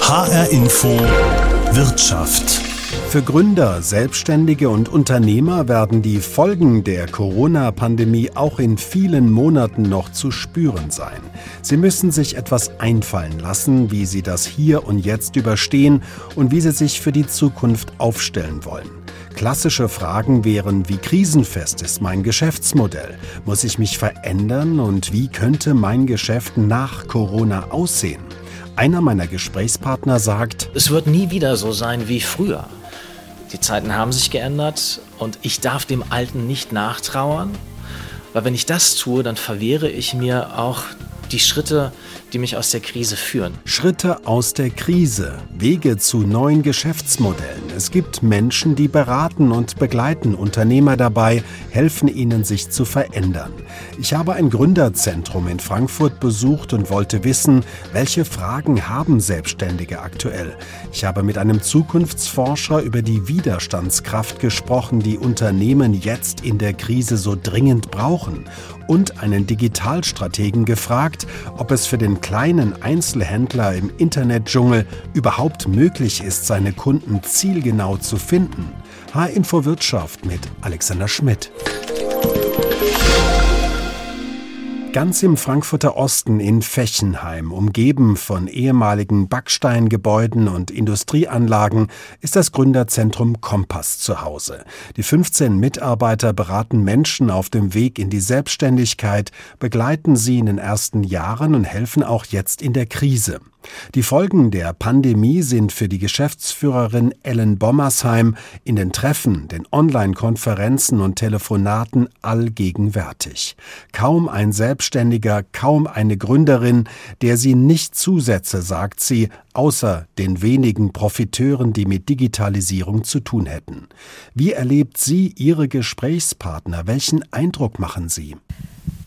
HR Info Wirtschaft. Für Gründer, Selbstständige und Unternehmer werden die Folgen der Corona-Pandemie auch in vielen Monaten noch zu spüren sein. Sie müssen sich etwas einfallen lassen, wie sie das hier und jetzt überstehen und wie sie sich für die Zukunft aufstellen wollen. Klassische Fragen wären, wie krisenfest ist mein Geschäftsmodell? Muss ich mich verändern und wie könnte mein Geschäft nach Corona aussehen? Einer meiner Gesprächspartner sagt, es wird nie wieder so sein wie früher. Die Zeiten haben sich geändert und ich darf dem Alten nicht nachtrauern, weil wenn ich das tue, dann verwehre ich mir auch die Schritte, die mich aus der Krise führen. Schritte aus der Krise, Wege zu neuen Geschäftsmodellen. Es gibt Menschen, die beraten und begleiten Unternehmer dabei, helfen ihnen, sich zu verändern. Ich habe ein Gründerzentrum in Frankfurt besucht und wollte wissen, welche Fragen haben Selbstständige aktuell. Ich habe mit einem Zukunftsforscher über die Widerstandskraft gesprochen, die Unternehmen jetzt in der Krise so dringend brauchen und einen Digitalstrategen gefragt, ob es für den kleinen Einzelhändler im Internetdschungel überhaupt möglich ist, seine Kunden zielgenau zu finden. H-Info Wirtschaft mit Alexander Schmidt. Ganz im Frankfurter Osten in Fechenheim, umgeben von ehemaligen Backsteingebäuden und Industrieanlagen, ist das Gründerzentrum Kompass zu Hause. Die 15 Mitarbeiter beraten Menschen auf dem Weg in die Selbstständigkeit, begleiten sie in den ersten Jahren und helfen auch jetzt in der Krise. Die Folgen der Pandemie sind für die Geschäftsführerin Ellen Bommersheim in den Treffen, den Online-Konferenzen und Telefonaten allgegenwärtig. Kaum ein Selbstständiger, kaum eine Gründerin, der sie nicht zusetze, sagt sie, außer den wenigen Profiteuren, die mit Digitalisierung zu tun hätten. Wie erlebt sie ihre Gesprächspartner? Welchen Eindruck machen sie?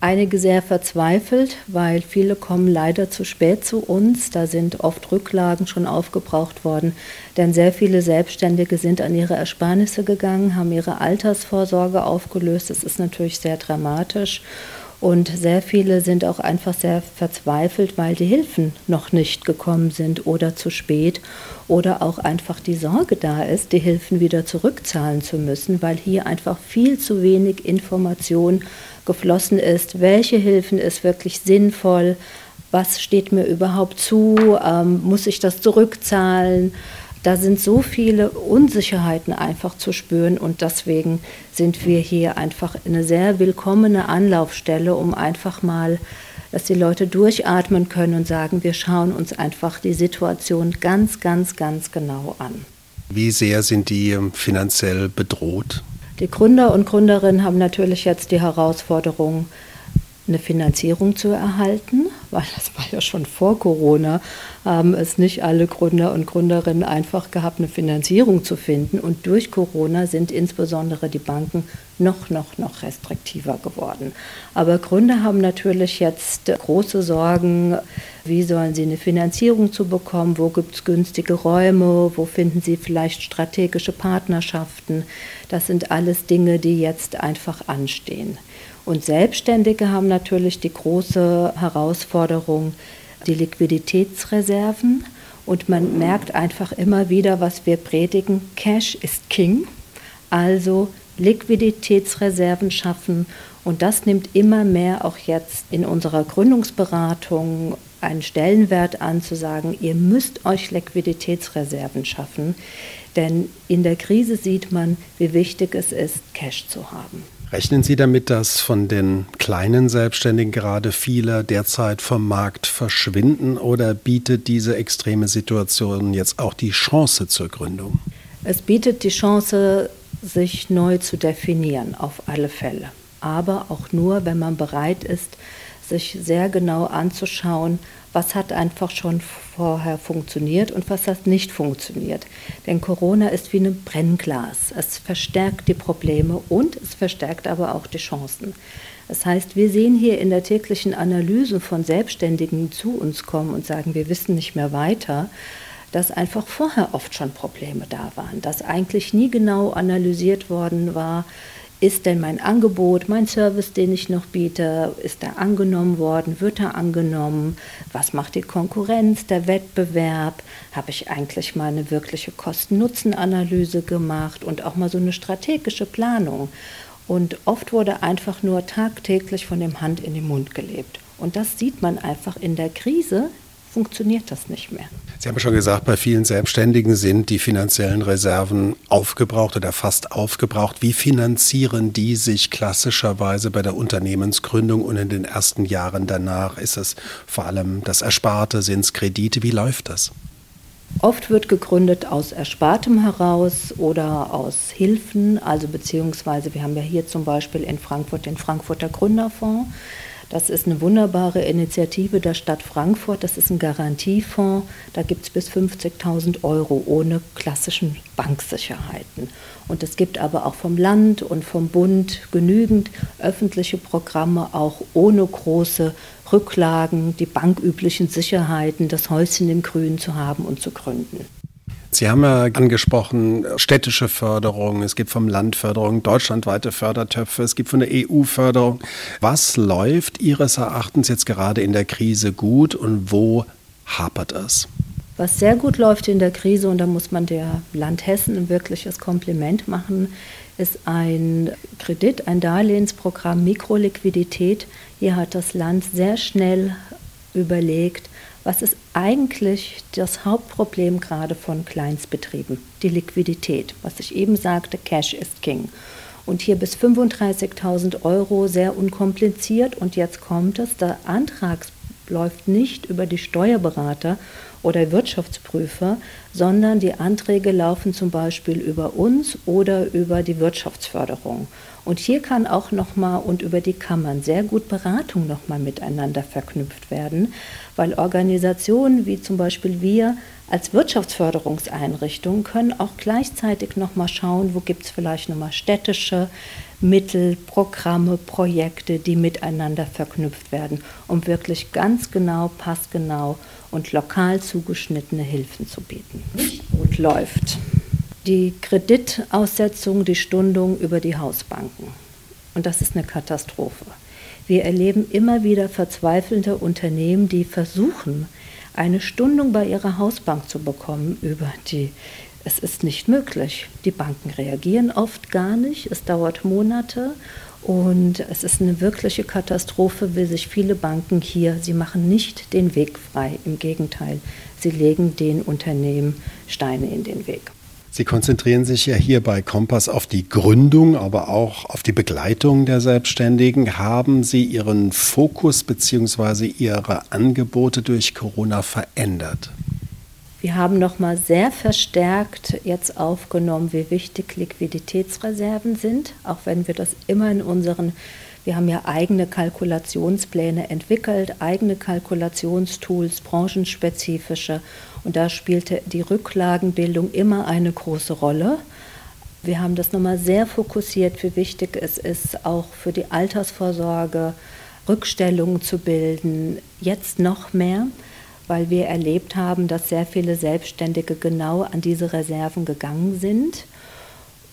Einige sehr verzweifelt, weil viele kommen leider zu spät zu uns. Da sind oft Rücklagen schon aufgebraucht worden, denn sehr viele Selbstständige sind an ihre Ersparnisse gegangen, haben ihre Altersvorsorge aufgelöst. Das ist natürlich sehr dramatisch. Und sehr viele sind auch einfach sehr verzweifelt, weil die Hilfen noch nicht gekommen sind oder zu spät. Oder auch einfach die Sorge da ist, die Hilfen wieder zurückzahlen zu müssen, weil hier einfach viel zu wenig Information geflossen ist, welche Hilfen ist wirklich sinnvoll, was steht mir überhaupt zu, ähm, muss ich das zurückzahlen. Da sind so viele Unsicherheiten einfach zu spüren und deswegen sind wir hier einfach eine sehr willkommene Anlaufstelle, um einfach mal, dass die Leute durchatmen können und sagen, wir schauen uns einfach die Situation ganz, ganz, ganz genau an. Wie sehr sind die ähm, finanziell bedroht? Die Gründer und Gründerinnen haben natürlich jetzt die Herausforderung, eine Finanzierung zu erhalten, weil das war ja schon vor Corona, haben es nicht alle Gründer und Gründerinnen einfach gehabt, eine Finanzierung zu finden. Und durch Corona sind insbesondere die Banken noch, noch, noch restriktiver geworden. Aber Gründer haben natürlich jetzt große Sorgen, wie sollen sie eine Finanzierung zu bekommen, wo gibt es günstige Räume, wo finden sie vielleicht strategische Partnerschaften. Das sind alles Dinge, die jetzt einfach anstehen. Und Selbstständige haben natürlich die große Herausforderung, die Liquiditätsreserven. Und man merkt einfach immer wieder, was wir predigen, Cash ist King. Also Liquiditätsreserven schaffen. Und das nimmt immer mehr auch jetzt in unserer Gründungsberatung einen Stellenwert an, zu sagen, ihr müsst euch Liquiditätsreserven schaffen. Denn in der Krise sieht man, wie wichtig es ist, Cash zu haben. Rechnen Sie damit, dass von den kleinen Selbstständigen gerade viele derzeit vom Markt verschwinden oder bietet diese extreme Situation jetzt auch die Chance zur Gründung? Es bietet die Chance, sich neu zu definieren, auf alle Fälle. Aber auch nur, wenn man bereit ist, sich sehr genau anzuschauen, was hat einfach schon vorher funktioniert und was hat nicht funktioniert. Denn Corona ist wie ein Brennglas. Es verstärkt die Probleme und es verstärkt aber auch die Chancen. Das heißt, wir sehen hier in der täglichen Analyse von Selbstständigen, die zu uns kommen und sagen, wir wissen nicht mehr weiter, dass einfach vorher oft schon Probleme da waren, dass eigentlich nie genau analysiert worden war, ist denn mein Angebot, mein Service, den ich noch biete, ist er angenommen worden, wird er angenommen, was macht die Konkurrenz, der Wettbewerb, habe ich eigentlich mal eine wirkliche Kosten-Nutzen-Analyse gemacht und auch mal so eine strategische Planung. Und oft wurde einfach nur tagtäglich von dem Hand in den Mund gelebt. Und das sieht man einfach in der Krise, funktioniert das nicht mehr. Sie haben schon gesagt, bei vielen Selbstständigen sind die finanziellen Reserven aufgebraucht oder fast aufgebraucht. Wie finanzieren die sich klassischerweise bei der Unternehmensgründung und in den ersten Jahren danach? Ist es vor allem das Ersparte, sind es Kredite? Wie läuft das? Oft wird gegründet aus Erspartem heraus oder aus Hilfen, also beziehungsweise wir haben ja hier zum Beispiel in Frankfurt den Frankfurter Gründerfonds. Das ist eine wunderbare Initiative der Stadt Frankfurt. Das ist ein Garantiefonds. Da gibt es bis 50.000 Euro ohne klassischen Banksicherheiten. Und es gibt aber auch vom Land und vom Bund genügend öffentliche Programme, auch ohne große Rücklagen, die banküblichen Sicherheiten, das Häuschen im Grün zu haben und zu gründen. Sie haben ja angesprochen, städtische Förderung, es gibt vom Land Förderung, deutschlandweite Fördertöpfe, es gibt von der EU Förderung. Was läuft Ihres Erachtens jetzt gerade in der Krise gut und wo hapert es? Was sehr gut läuft in der Krise, und da muss man der Land Hessen ein wirkliches Kompliment machen, ist ein Kredit, ein Darlehensprogramm Mikroliquidität. Hier hat das Land sehr schnell überlegt, was ist eigentlich das Hauptproblem gerade von Kleinstbetrieben? Die Liquidität. Was ich eben sagte, Cash ist King. Und hier bis 35.000 Euro sehr unkompliziert. Und jetzt kommt es, der Antrag läuft nicht über die Steuerberater oder Wirtschaftsprüfer, sondern die Anträge laufen zum Beispiel über uns oder über die Wirtschaftsförderung. Und hier kann auch nochmal und über die Kammern sehr gut Beratung nochmal miteinander verknüpft werden, weil Organisationen wie zum Beispiel wir als Wirtschaftsförderungseinrichtung können auch gleichzeitig nochmal schauen, wo gibt es vielleicht nochmal städtische Mittel, Programme, Projekte, die miteinander verknüpft werden, um wirklich ganz genau, passgenau und lokal zugeschnittene Hilfen zu bieten. Gut läuft die Kreditaussetzung, die Stundung über die Hausbanken. Und das ist eine Katastrophe. Wir erleben immer wieder verzweifelnde Unternehmen, die versuchen, eine Stundung bei ihrer Hausbank zu bekommen über die. Es ist nicht möglich. Die Banken reagieren oft gar nicht. Es dauert Monate und es ist eine wirkliche Katastrophe, wie sich viele Banken hier, sie machen nicht den Weg frei. Im Gegenteil, sie legen den Unternehmen Steine in den Weg. Sie konzentrieren sich ja hier bei Kompass auf die Gründung, aber auch auf die Begleitung der Selbstständigen. Haben Sie Ihren Fokus bzw. Ihre Angebote durch Corona verändert? Wir haben noch mal sehr verstärkt jetzt aufgenommen, wie wichtig Liquiditätsreserven sind, auch wenn wir das immer in unseren wir haben ja eigene Kalkulationspläne entwickelt, eigene Kalkulationstools, branchenspezifische. Und da spielte die Rücklagenbildung immer eine große Rolle. Wir haben das nochmal sehr fokussiert, wie wichtig es ist, auch für die Altersvorsorge Rückstellungen zu bilden. Jetzt noch mehr, weil wir erlebt haben, dass sehr viele Selbstständige genau an diese Reserven gegangen sind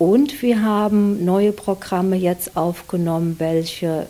und wir haben neue Programme jetzt aufgenommen, welche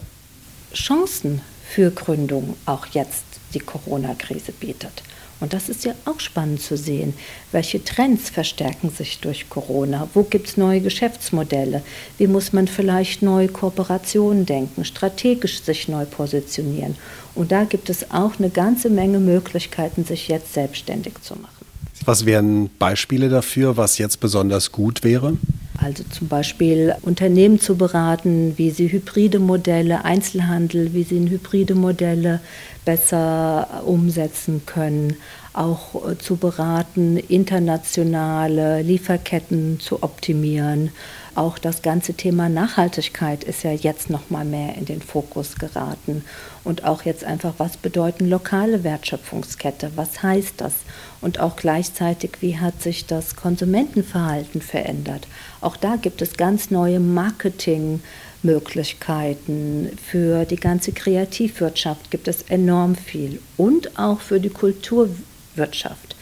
Chancen für Gründung auch jetzt die Corona-Krise bietet. Und das ist ja auch spannend zu sehen. Welche Trends verstärken sich durch Corona? Wo gibt es neue Geschäftsmodelle? Wie muss man vielleicht neue Kooperationen denken, strategisch sich neu positionieren? Und da gibt es auch eine ganze Menge Möglichkeiten, sich jetzt selbstständig zu machen. Was wären Beispiele dafür, was jetzt besonders gut wäre? Also zum Beispiel Unternehmen zu beraten, wie sie hybride Modelle, Einzelhandel, wie sie hybride Modelle besser umsetzen können. Auch äh, zu beraten, internationale Lieferketten zu optimieren. Auch das ganze Thema Nachhaltigkeit ist ja jetzt noch mal mehr in den Fokus geraten und auch jetzt einfach was bedeuten lokale Wertschöpfungskette? Was heißt das? Und auch gleichzeitig, wie hat sich das Konsumentenverhalten verändert? Auch da gibt es ganz neue Marketingmöglichkeiten. Für die ganze Kreativwirtschaft gibt es enorm viel und auch für die Kulturwirtschaft.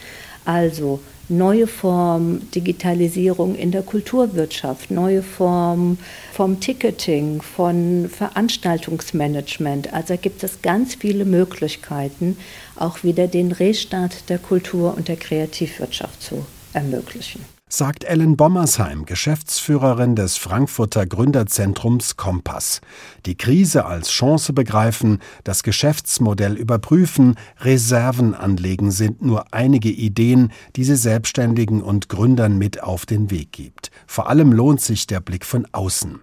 Also neue Formen, Digitalisierung in der Kulturwirtschaft, neue Formen vom Ticketing, von Veranstaltungsmanagement. Also gibt es ganz viele Möglichkeiten, auch wieder den Restart der Kultur und der Kreativwirtschaft zu ermöglichen sagt Ellen Bommersheim, Geschäftsführerin des Frankfurter Gründerzentrums Kompass. Die Krise als Chance begreifen, das Geschäftsmodell überprüfen, Reserven anlegen sind nur einige Ideen, die sie Selbstständigen und Gründern mit auf den Weg gibt. Vor allem lohnt sich der Blick von außen.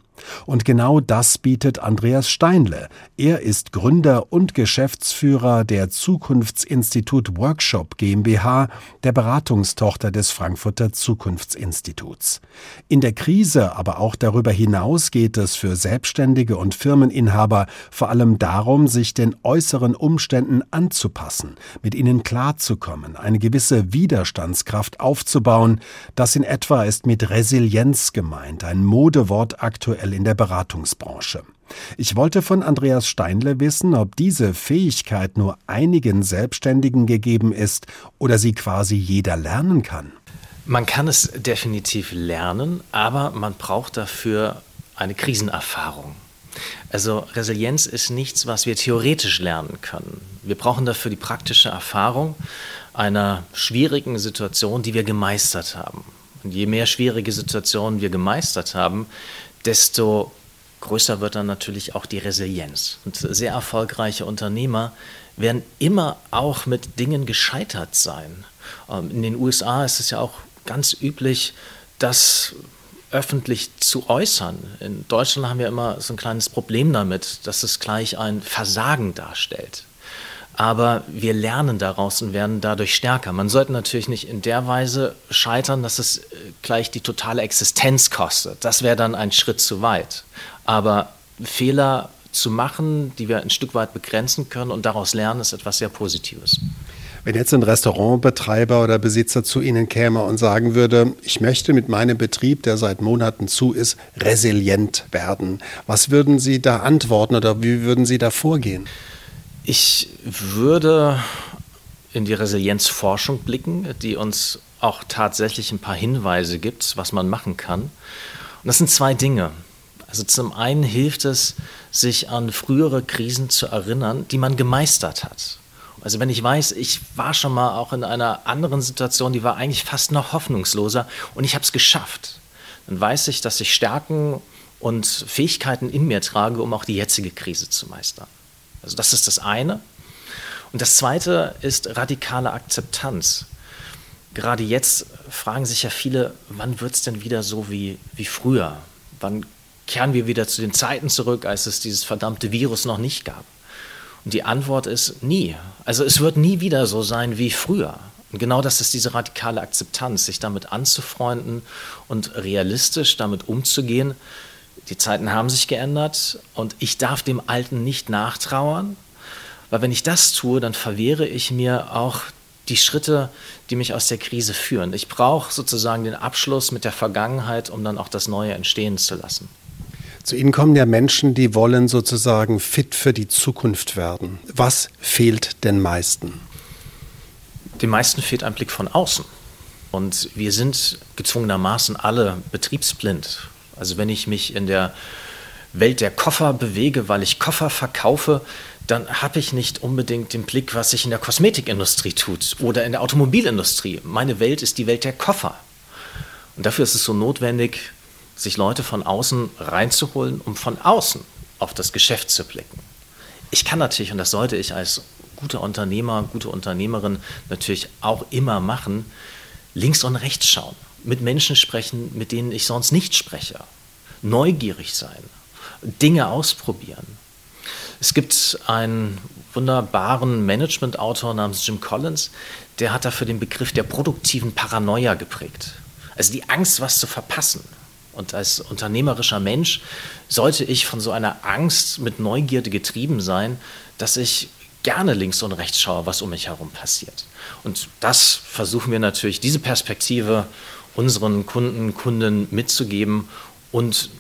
Und genau das bietet Andreas Steinle. Er ist Gründer und Geschäftsführer der Zukunftsinstitut Workshop GmbH, der Beratungstochter des Frankfurter Zukunftsinstituts. In der Krise, aber auch darüber hinaus geht es für Selbstständige und Firmeninhaber vor allem darum, sich den äußeren Umständen anzupassen, mit ihnen klarzukommen, eine gewisse Widerstandskraft aufzubauen. Das in etwa ist mit Resilienz gemeint, ein Modewort aktuell aktuell in der Beratungsbranche. Ich wollte von Andreas Steinle wissen, ob diese Fähigkeit nur einigen Selbstständigen gegeben ist oder sie quasi jeder lernen kann. Man kann es definitiv lernen, aber man braucht dafür eine Krisenerfahrung. Also Resilienz ist nichts, was wir theoretisch lernen können. Wir brauchen dafür die praktische Erfahrung einer schwierigen Situation, die wir gemeistert haben. Und je mehr schwierige Situationen wir gemeistert haben, desto größer wird dann natürlich auch die Resilienz. Und sehr erfolgreiche Unternehmer werden immer auch mit Dingen gescheitert sein. Ähm, in den USA ist es ja auch ganz üblich, das öffentlich zu äußern. In Deutschland haben wir immer so ein kleines Problem damit, dass es gleich ein Versagen darstellt aber wir lernen daraus und werden dadurch stärker. Man sollte natürlich nicht in der Weise scheitern, dass es äh, gleich die totale Existenz kostet. Das wäre dann ein Schritt zu weit. Aber Fehler zu machen, die wir ein Stück weit begrenzen können und daraus lernen, ist etwas sehr Positives. Wenn jetzt ein Restaurantbetreiber oder Besitzer zu Ihnen käme und sagen würde, ich möchte mit meinem Betrieb, der seit Monaten zu ist, resilient werden, was würden Sie da antworten oder wie würden Sie da vorgehen? Ich würde in die Resilienzforschung blicken, die uns auch tatsächlich ein paar Hinweise gibt, was man machen kann. Und das sind zwei Dinge. Also zum einen hilft es, sich an frühere Krisen zu erinnern, die man gemeistert hat. Also wenn ich weiß, ich war schon mal auch in einer anderen Situation, die war eigentlich fast noch hoffnungsloser und ich habe es geschafft, dann weiß ich, dass ich Stärken und Fähigkeiten in mir trage, um auch die jetzige Krise zu meistern. Also das ist das eine. Und das zweite ist radikale Akzeptanz. Gerade jetzt fragen sich ja viele, wann wird es denn wieder so wie, wie früher? Wann kehren wir wieder zu den Zeiten zurück, als es dieses verdammte Virus noch nicht gab? Und die Antwort ist nie. Also es wird nie wieder so sein wie früher. Und genau das ist diese radikale Akzeptanz, sich damit anzufreunden und realistisch damit umzugehen, die Zeiten haben sich geändert und ich darf dem Alten nicht nachtrauern, weil wenn ich das tue, dann verwehre ich mir auch die Schritte, die mich aus der Krise führen. Ich brauche sozusagen den Abschluss mit der Vergangenheit, um dann auch das Neue entstehen zu lassen. Zu Ihnen kommen ja Menschen, die wollen sozusagen fit für die Zukunft werden. Was fehlt den meisten? Den meisten fehlt ein Blick von außen. Und wir sind gezwungenermaßen alle betriebsblind. Also wenn ich mich in der Welt der Koffer bewege, weil ich Koffer verkaufe, dann habe ich nicht unbedingt den Blick, was sich in der Kosmetikindustrie tut oder in der Automobilindustrie. Meine Welt ist die Welt der Koffer. Und dafür ist es so notwendig, sich Leute von außen reinzuholen, um von außen auf das Geschäft zu blicken. Ich kann natürlich, und das sollte ich als guter Unternehmer, gute Unternehmerin natürlich auch immer machen, links und rechts schauen mit Menschen sprechen, mit denen ich sonst nicht spreche. Neugierig sein, Dinge ausprobieren. Es gibt einen wunderbaren Management-Autor namens Jim Collins, der hat dafür den Begriff der produktiven Paranoia geprägt. Also die Angst, was zu verpassen. Und als unternehmerischer Mensch sollte ich von so einer Angst mit Neugierde getrieben sein, dass ich gerne links und rechts schaue, was um mich herum passiert. Und das versuchen wir natürlich, diese Perspektive unseren Kunden, Kunden mitzugeben und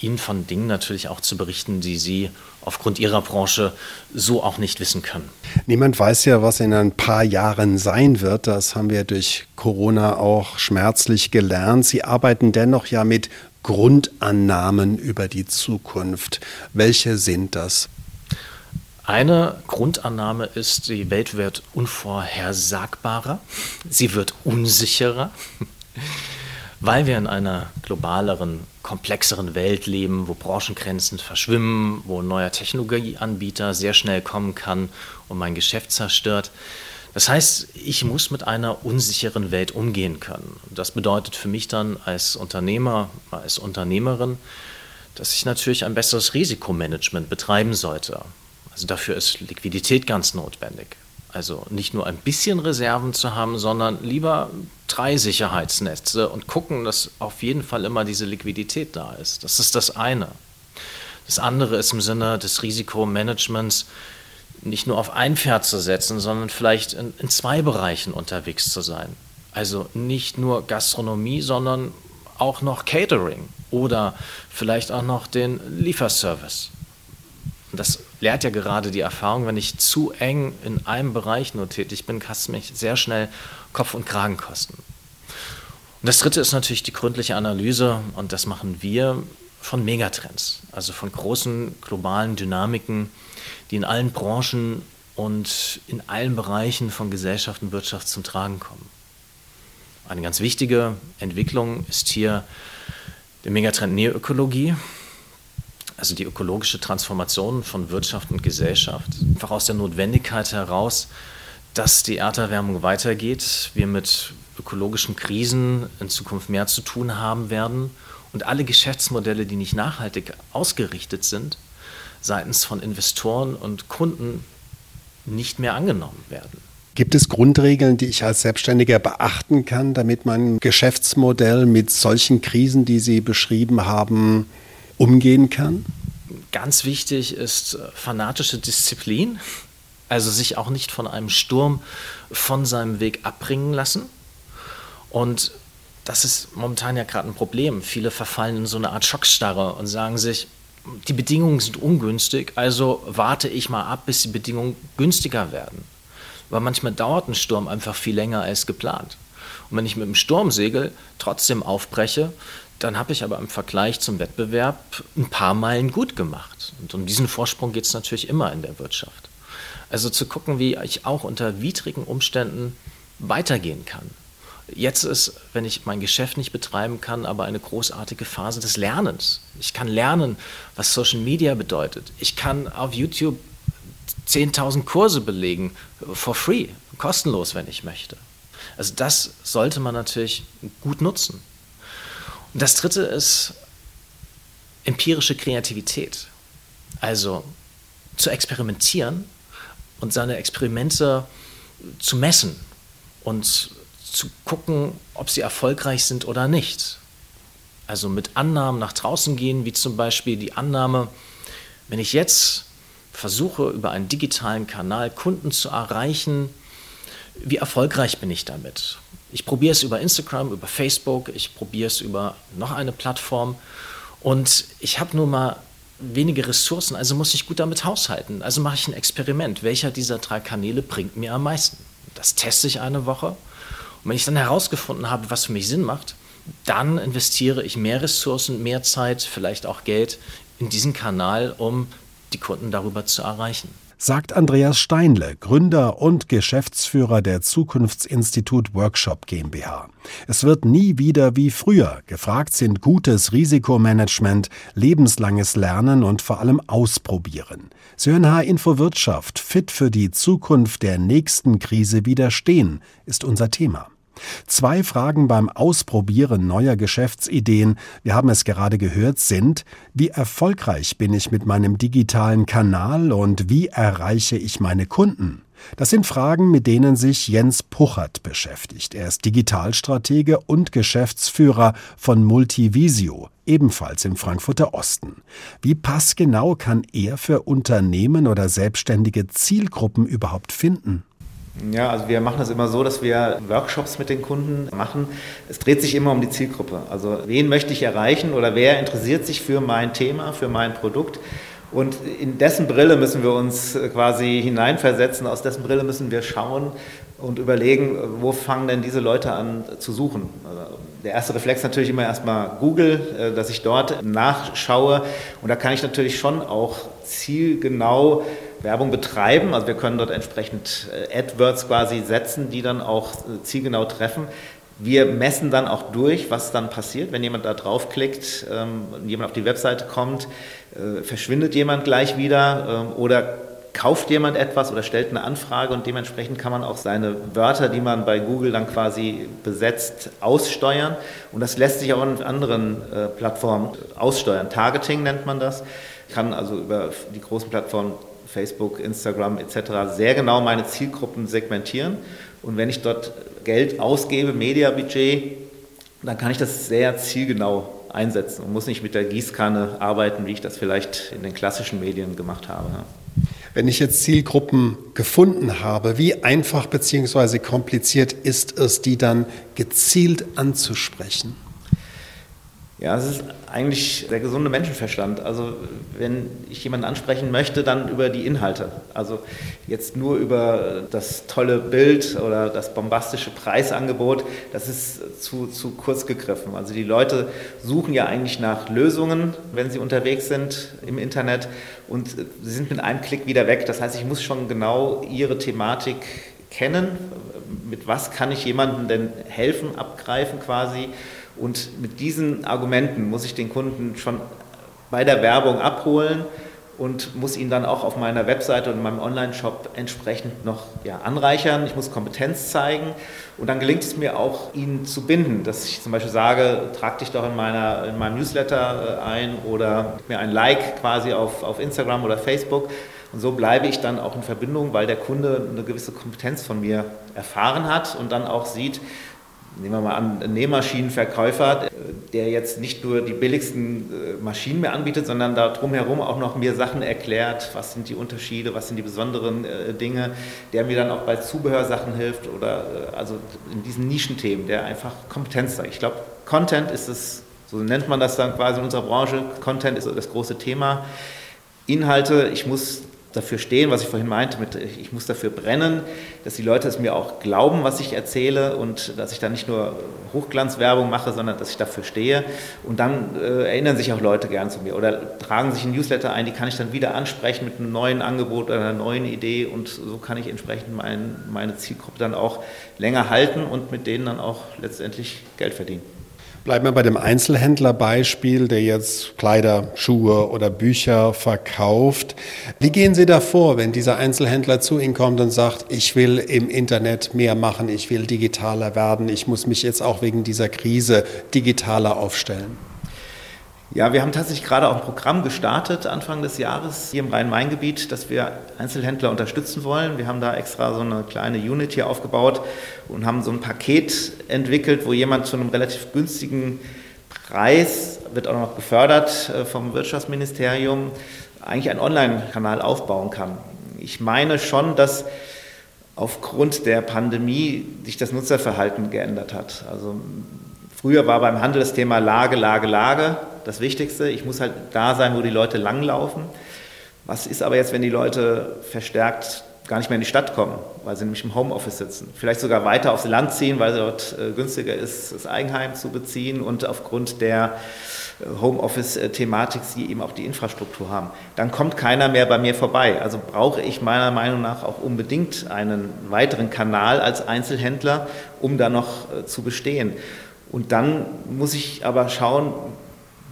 Ihnen von Dingen natürlich auch zu berichten, die Sie aufgrund Ihrer Branche so auch nicht wissen können. Niemand weiß ja, was in ein paar Jahren sein wird. Das haben wir durch Corona auch schmerzlich gelernt. Sie arbeiten dennoch ja mit Grundannahmen über die Zukunft. Welche sind das? Eine Grundannahme ist, die Welt wird unvorhersagbarer, sie wird unsicherer, weil wir in einer globaleren, komplexeren Welt leben, wo Branchengrenzen verschwimmen, wo ein neuer Technologieanbieter sehr schnell kommen kann und mein Geschäft zerstört. Das heißt, ich muss mit einer unsicheren Welt umgehen können. Das bedeutet für mich dann als Unternehmer, als Unternehmerin, dass ich natürlich ein besseres Risikomanagement betreiben sollte. Also dafür ist Liquidität ganz notwendig. Also nicht nur ein bisschen Reserven zu haben, sondern lieber drei Sicherheitsnetze und gucken, dass auf jeden Fall immer diese Liquidität da ist. Das ist das eine. Das andere ist im Sinne des Risikomanagements nicht nur auf ein Pferd zu setzen, sondern vielleicht in, in zwei Bereichen unterwegs zu sein. Also nicht nur Gastronomie, sondern auch noch Catering oder vielleicht auch noch den Lieferservice. Das lehrt ja gerade die Erfahrung, wenn ich zu eng in einem Bereich nur tätig bin, kann es mich sehr schnell Kopf und Kragen kosten. Und das dritte ist natürlich die gründliche Analyse und das machen wir von Megatrends, also von großen globalen Dynamiken, die in allen Branchen und in allen Bereichen von Gesellschaft und Wirtschaft zum Tragen kommen. Eine ganz wichtige Entwicklung ist hier der Megatrend Neoökologie, also die ökologische Transformation von Wirtschaft und Gesellschaft, einfach aus der Notwendigkeit heraus, dass die Erderwärmung weitergeht, wir mit ökologischen Krisen in Zukunft mehr zu tun haben werden und alle Geschäftsmodelle, die nicht nachhaltig ausgerichtet sind, seitens von Investoren und Kunden nicht mehr angenommen werden. Gibt es Grundregeln, die ich als Selbstständiger beachten kann, damit mein Geschäftsmodell mit solchen Krisen, die Sie beschrieben haben, umgehen kann? Ganz wichtig ist äh, fanatische Disziplin, also sich auch nicht von einem Sturm von seinem Weg abbringen lassen. Und das ist momentan ja gerade ein Problem. Viele verfallen in so eine Art Schockstarre und sagen sich, die Bedingungen sind ungünstig, also warte ich mal ab, bis die Bedingungen günstiger werden. Weil manchmal dauert ein Sturm einfach viel länger als geplant. Und wenn ich mit dem Sturmsegel trotzdem aufbreche, dann habe ich aber im Vergleich zum Wettbewerb ein paar Meilen gut gemacht. Und um diesen Vorsprung geht es natürlich immer in der Wirtschaft. Also zu gucken, wie ich auch unter widrigen Umständen weitergehen kann. Jetzt ist, wenn ich mein Geschäft nicht betreiben kann, aber eine großartige Phase des Lernens. Ich kann lernen, was Social Media bedeutet. Ich kann auf YouTube 10.000 Kurse belegen, for free, kostenlos, wenn ich möchte. Also das sollte man natürlich gut nutzen. Und das Dritte ist empirische Kreativität. Also zu experimentieren und seine Experimente zu messen und zu gucken, ob sie erfolgreich sind oder nicht. Also mit Annahmen nach draußen gehen, wie zum Beispiel die Annahme, wenn ich jetzt versuche, über einen digitalen Kanal Kunden zu erreichen, wie erfolgreich bin ich damit? Ich probiere es über Instagram, über Facebook, ich probiere es über noch eine Plattform und ich habe nur mal wenige Ressourcen, also muss ich gut damit haushalten. Also mache ich ein Experiment. Welcher dieser drei Kanäle bringt mir am meisten? Das teste ich eine Woche und wenn ich dann herausgefunden habe, was für mich Sinn macht, dann investiere ich mehr Ressourcen, mehr Zeit, vielleicht auch Geld in diesen Kanal, um die Kunden darüber zu erreichen. Sagt Andreas Steinle, Gründer und Geschäftsführer der Zukunftsinstitut Workshop GmbH. Es wird nie wieder wie früher. Gefragt sind gutes Risikomanagement, lebenslanges Lernen und vor allem Ausprobieren. Sie H-Info Wirtschaft. Fit für die Zukunft der nächsten Krise widerstehen, ist unser Thema. Zwei Fragen beim Ausprobieren neuer Geschäftsideen, wir haben es gerade gehört, sind, wie erfolgreich bin ich mit meinem digitalen Kanal und wie erreiche ich meine Kunden? Das sind Fragen, mit denen sich Jens Puchert beschäftigt. Er ist Digitalstratege und Geschäftsführer von Multivisio, ebenfalls im Frankfurter Osten. Wie passgenau kann er für Unternehmen oder selbstständige Zielgruppen überhaupt finden? Ja, also wir machen das immer so, dass wir Workshops mit den Kunden machen. Es dreht sich immer um die Zielgruppe. Also wen möchte ich erreichen oder wer interessiert sich für mein Thema, für mein Produkt? Und in dessen Brille müssen wir uns quasi hineinversetzen, aus dessen Brille müssen wir schauen und überlegen, wo fangen denn diese Leute an zu suchen. Also der erste Reflex natürlich immer erstmal Google, äh, dass ich dort nachschaue. Und da kann ich natürlich schon auch zielgenau Werbung betreiben. Also wir können dort entsprechend äh, AdWords quasi setzen, die dann auch äh, zielgenau treffen. Wir messen dann auch durch, was dann passiert, wenn jemand da draufklickt, ähm, jemand auf die Webseite kommt, äh, verschwindet jemand gleich wieder ähm, oder kauft jemand etwas oder stellt eine Anfrage und dementsprechend kann man auch seine Wörter, die man bei Google dann quasi besetzt, aussteuern. Und das lässt sich auch in anderen Plattformen aussteuern. Targeting nennt man das. Kann also über die großen Plattformen Facebook, Instagram etc. sehr genau meine Zielgruppen segmentieren. Und wenn ich dort Geld ausgebe, Mediabudget, dann kann ich das sehr zielgenau einsetzen und muss nicht mit der Gießkanne arbeiten, wie ich das vielleicht in den klassischen Medien gemacht habe. Wenn ich jetzt Zielgruppen gefunden habe, wie einfach bzw. kompliziert ist es, die dann gezielt anzusprechen? Ja, es ist eigentlich der gesunde Menschenverstand. Also wenn ich jemanden ansprechen möchte, dann über die Inhalte. Also jetzt nur über das tolle Bild oder das bombastische Preisangebot, das ist zu, zu kurz gegriffen. Also die Leute suchen ja eigentlich nach Lösungen, wenn sie unterwegs sind im Internet und sie sind mit einem Klick wieder weg. Das heißt, ich muss schon genau ihre Thematik kennen. Mit was kann ich jemandem denn helfen, abgreifen quasi? Und mit diesen Argumenten muss ich den Kunden schon bei der Werbung abholen und muss ihn dann auch auf meiner Webseite und in meinem Online-Shop entsprechend noch ja, anreichern. Ich muss Kompetenz zeigen und dann gelingt es mir auch, ihn zu binden, dass ich zum Beispiel sage, trag dich doch in, meiner, in meinem Newsletter äh, ein oder mir ein Like quasi auf, auf Instagram oder Facebook. Und so bleibe ich dann auch in Verbindung, weil der Kunde eine gewisse Kompetenz von mir erfahren hat und dann auch sieht, nehmen wir mal an, ein Nähmaschinenverkäufer, der jetzt nicht nur die billigsten äh, Maschinen mehr anbietet, sondern da drumherum auch noch mir Sachen erklärt, was sind die Unterschiede, was sind die besonderen äh, Dinge, der mir dann auch bei Zubehörsachen hilft oder äh, also in diesen Nischenthemen, der einfach Kompetenz zeigt. Ich glaube, Content ist es, so nennt man das dann quasi in unserer Branche, Content ist das große Thema. Inhalte, ich muss dafür stehen, was ich vorhin meinte, mit, ich muss dafür brennen, dass die Leute es mir auch glauben, was ich erzähle und dass ich da nicht nur Hochglanzwerbung mache, sondern dass ich dafür stehe. Und dann äh, erinnern sich auch Leute gern zu mir oder tragen sich ein Newsletter ein, die kann ich dann wieder ansprechen mit einem neuen Angebot oder einer neuen Idee und so kann ich entsprechend mein, meine Zielgruppe dann auch länger halten und mit denen dann auch letztendlich Geld verdienen. Bleiben wir bei dem Einzelhändlerbeispiel, der jetzt Kleider, Schuhe oder Bücher verkauft. Wie gehen Sie da vor, wenn dieser Einzelhändler zu Ihnen kommt und sagt, ich will im Internet mehr machen, ich will digitaler werden, ich muss mich jetzt auch wegen dieser Krise digitaler aufstellen? Ja, wir haben tatsächlich gerade auch ein Programm gestartet Anfang des Jahres hier im Rhein-Main-Gebiet, dass wir Einzelhändler unterstützen wollen. Wir haben da extra so eine kleine Unit hier aufgebaut und haben so ein Paket entwickelt, wo jemand zu einem relativ günstigen Preis, wird auch noch gefördert äh, vom Wirtschaftsministerium, eigentlich einen Online-Kanal aufbauen kann. Ich meine schon, dass aufgrund der Pandemie sich das Nutzerverhalten geändert hat. Also früher war beim Handel das Thema Lage, Lage, Lage das Wichtigste. Ich muss halt da sein, wo die Leute langlaufen. Was ist aber jetzt, wenn die Leute verstärkt gar nicht mehr in die Stadt kommen, weil sie nämlich im Homeoffice sitzen? Vielleicht sogar weiter aufs Land ziehen, weil es dort äh, günstiger ist, das Eigenheim zu beziehen und aufgrund der äh, Homeoffice-Thematik sie eben auch die Infrastruktur haben. Dann kommt keiner mehr bei mir vorbei. Also brauche ich meiner Meinung nach auch unbedingt einen weiteren Kanal als Einzelhändler, um da noch äh, zu bestehen. Und dann muss ich aber schauen,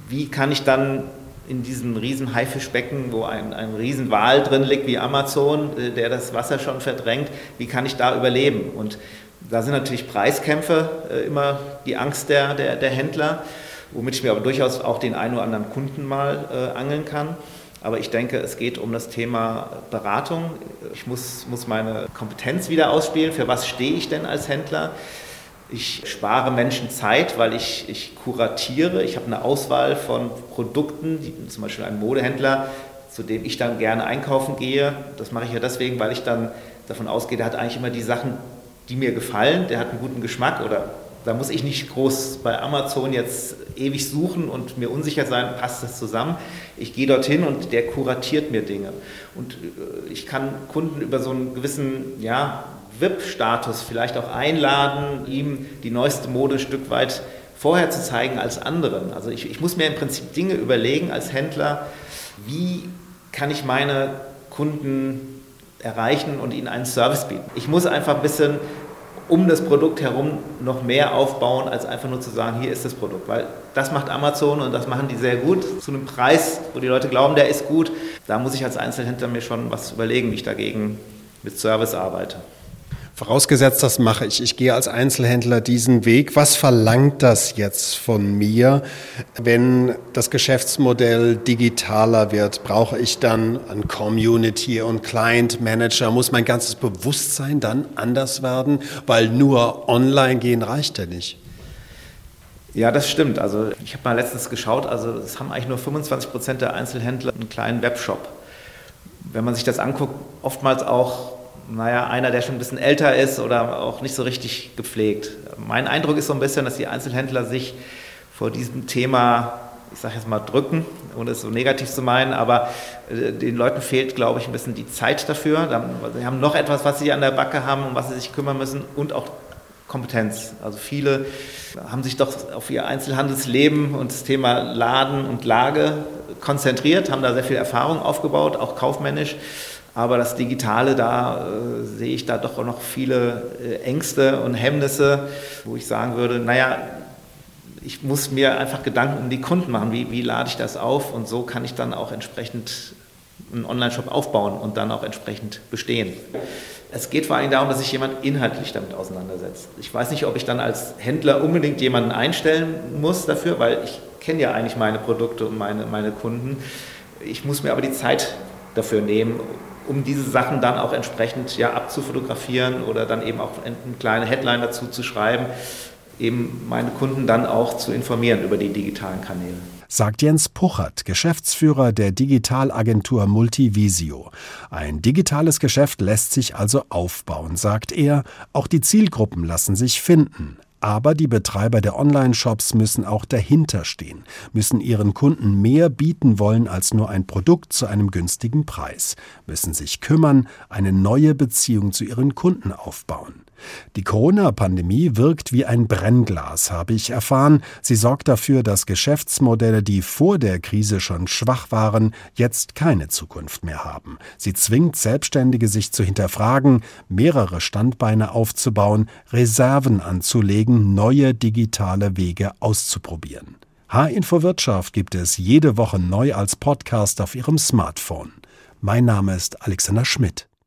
wie kann ich dann in diesem riesen Haifischbecken, wo ein, ein riesen Wal drin liegt wie Amazon, äh, der das Wasser schon verdrängt, wie kann ich da überleben? Und da sind natürlich Preiskämpfe äh, immer die Angst der, der, der, Händler, womit ich mir aber durchaus auch den einen oder anderen Kunden mal äh, angeln kann. Aber ich denke, es geht um das Thema Beratung. Ich muss, muss meine Kompetenz wieder ausspielen. Für was stehe ich denn als Händler? Ich spare Menschen Zeit, weil ich, ich kuratiere. Ich habe eine Auswahl von Produkten, die, zum Beispiel ein Modehändler, zu dem ich dann gerne einkaufen gehe. Das mache ich ja deswegen, weil ich dann davon ausgehe, der hat eigentlich immer die Sachen, die mir gefallen, der hat einen guten Geschmack oder da muss ich nicht groß bei Amazon jetzt ewig suchen und mir unsicher sein, passt das zusammen. Ich gehe dorthin und der kuratiert mir Dinge. Und äh, ich kann Kunden über so einen gewissen ja, VIP-Status vielleicht auch einladen, ihm die neueste Mode ein Stück weit vorher zu zeigen als anderen. Also ich, ich muss mir im Prinzip Dinge überlegen als Händler, wie kann ich meine Kunden erreichen und ihnen einen Service bieten. Ich muss einfach ein bisschen um das Produkt herum noch mehr aufbauen, als einfach nur zu sagen, hier ist das Produkt. Weil das macht Amazon und das machen die sehr gut, zu einem Preis, wo die Leute glauben, der ist gut. Da muss ich als Einzelhändler mir schon was überlegen, wie ich dagegen mit Service arbeite. Vorausgesetzt, das mache ich. Ich gehe als Einzelhändler diesen Weg. Was verlangt das jetzt von mir, wenn das Geschäftsmodell digitaler wird? Brauche ich dann ein Community und Client Manager? Muss mein ganzes Bewusstsein dann anders werden? Weil nur online gehen reicht ja nicht. Ja, das stimmt. Also ich habe mal letztens geschaut, also es haben eigentlich nur 25 Prozent der Einzelhändler einen kleinen Webshop. Wenn man sich das anguckt, oftmals auch naja, einer, der schon ein bisschen älter ist oder auch nicht so richtig gepflegt. Mein Eindruck ist so ein bisschen, dass die Einzelhändler sich vor diesem Thema, ich sage jetzt mal, drücken, ohne es so negativ zu meinen, aber äh, den Leuten fehlt, glaube ich, ein bisschen die Zeit dafür. Sie haben noch etwas, was sie an der Backe haben, um was sie sich kümmern müssen und auch Kompetenz. Also viele haben sich doch auf ihr Einzelhandelsleben und das Thema Laden und Lage konzentriert, haben da sehr viel Erfahrung aufgebaut, auch kaufmännisch aber das Digitale, da äh, sehe ich da doch noch viele äh, Ängste und Hemmnisse, wo ich sagen würde, naja, ich muss mir einfach Gedanken um die Kunden machen. Wie, wie lade ich das auf? Und so kann ich dann auch entsprechend einen Online-Shop aufbauen und dann auch entsprechend bestehen. Es geht vor allem darum, dass sich jemand inhaltlich damit auseinandersetzt. Ich weiß nicht, ob ich dann als Händler unbedingt jemanden einstellen muss dafür, weil ich kenne ja eigentlich meine Produkte und meine, meine Kunden. Ich muss mir aber die Zeit dafür nehmen, um diese Sachen dann auch entsprechend ja, abzufotografieren oder dann eben auch eine kleine Headline dazu zu schreiben, eben meine Kunden dann auch zu informieren über die digitalen Kanäle. Sagt Jens Puchert, Geschäftsführer der Digitalagentur Multivisio. Ein digitales Geschäft lässt sich also aufbauen, sagt er. Auch die Zielgruppen lassen sich finden. Aber die Betreiber der Online-Shops müssen auch dahinter stehen, müssen ihren Kunden mehr bieten wollen als nur ein Produkt zu einem günstigen Preis, müssen sich kümmern, eine neue Beziehung zu ihren Kunden aufbauen. Die Corona-Pandemie wirkt wie ein Brennglas, habe ich erfahren. Sie sorgt dafür, dass Geschäftsmodelle, die vor der Krise schon schwach waren, jetzt keine Zukunft mehr haben. Sie zwingt Selbstständige, sich zu hinterfragen, mehrere Standbeine aufzubauen, Reserven anzulegen, neue digitale Wege auszuprobieren. H-Info Wirtschaft gibt es jede Woche neu als Podcast auf Ihrem Smartphone. Mein Name ist Alexander Schmidt.